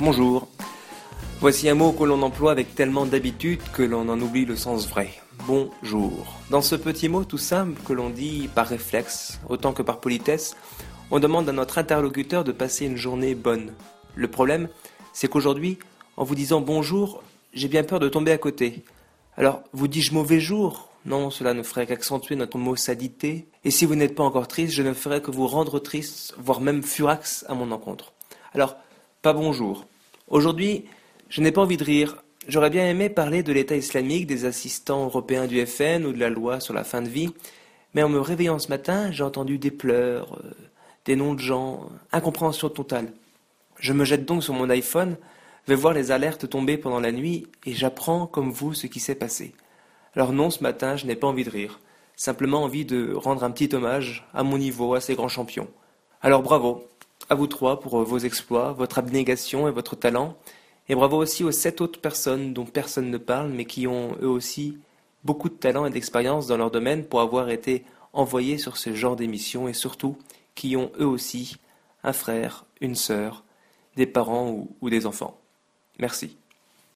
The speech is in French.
Bonjour. Voici un mot que l'on emploie avec tellement d'habitude que l'on en oublie le sens vrai. Bonjour. Dans ce petit mot tout simple que l'on dit par réflexe, autant que par politesse, on demande à notre interlocuteur de passer une journée bonne. Le problème, c'est qu'aujourd'hui, en vous disant bonjour, j'ai bien peur de tomber à côté. Alors, vous dis-je mauvais jour? Non, cela ne ferait qu'accentuer notre maussadité. Et si vous n'êtes pas encore triste, je ne ferai que vous rendre triste, voire même furax à mon encontre. Alors, pas bonjour. Aujourd'hui, je n'ai pas envie de rire. J'aurais bien aimé parler de l'État islamique, des assistants européens du FN ou de la loi sur la fin de vie, mais en me réveillant ce matin, j'ai entendu des pleurs, euh, des noms de gens, incompréhension totale. Je me jette donc sur mon iPhone, vais voir les alertes tomber pendant la nuit et j'apprends comme vous ce qui s'est passé. Alors non, ce matin, je n'ai pas envie de rire, simplement envie de rendre un petit hommage à mon niveau, à ces grands champions. Alors bravo, à vous trois pour vos exploits, votre abnégation et votre talent, et bravo aussi aux sept autres personnes dont personne ne parle, mais qui ont eux aussi beaucoup de talent et d'expérience dans leur domaine pour avoir été envoyés sur ce genre d'émission et surtout qui ont eux aussi un frère, une sœur, des parents ou, ou des enfants. Merci.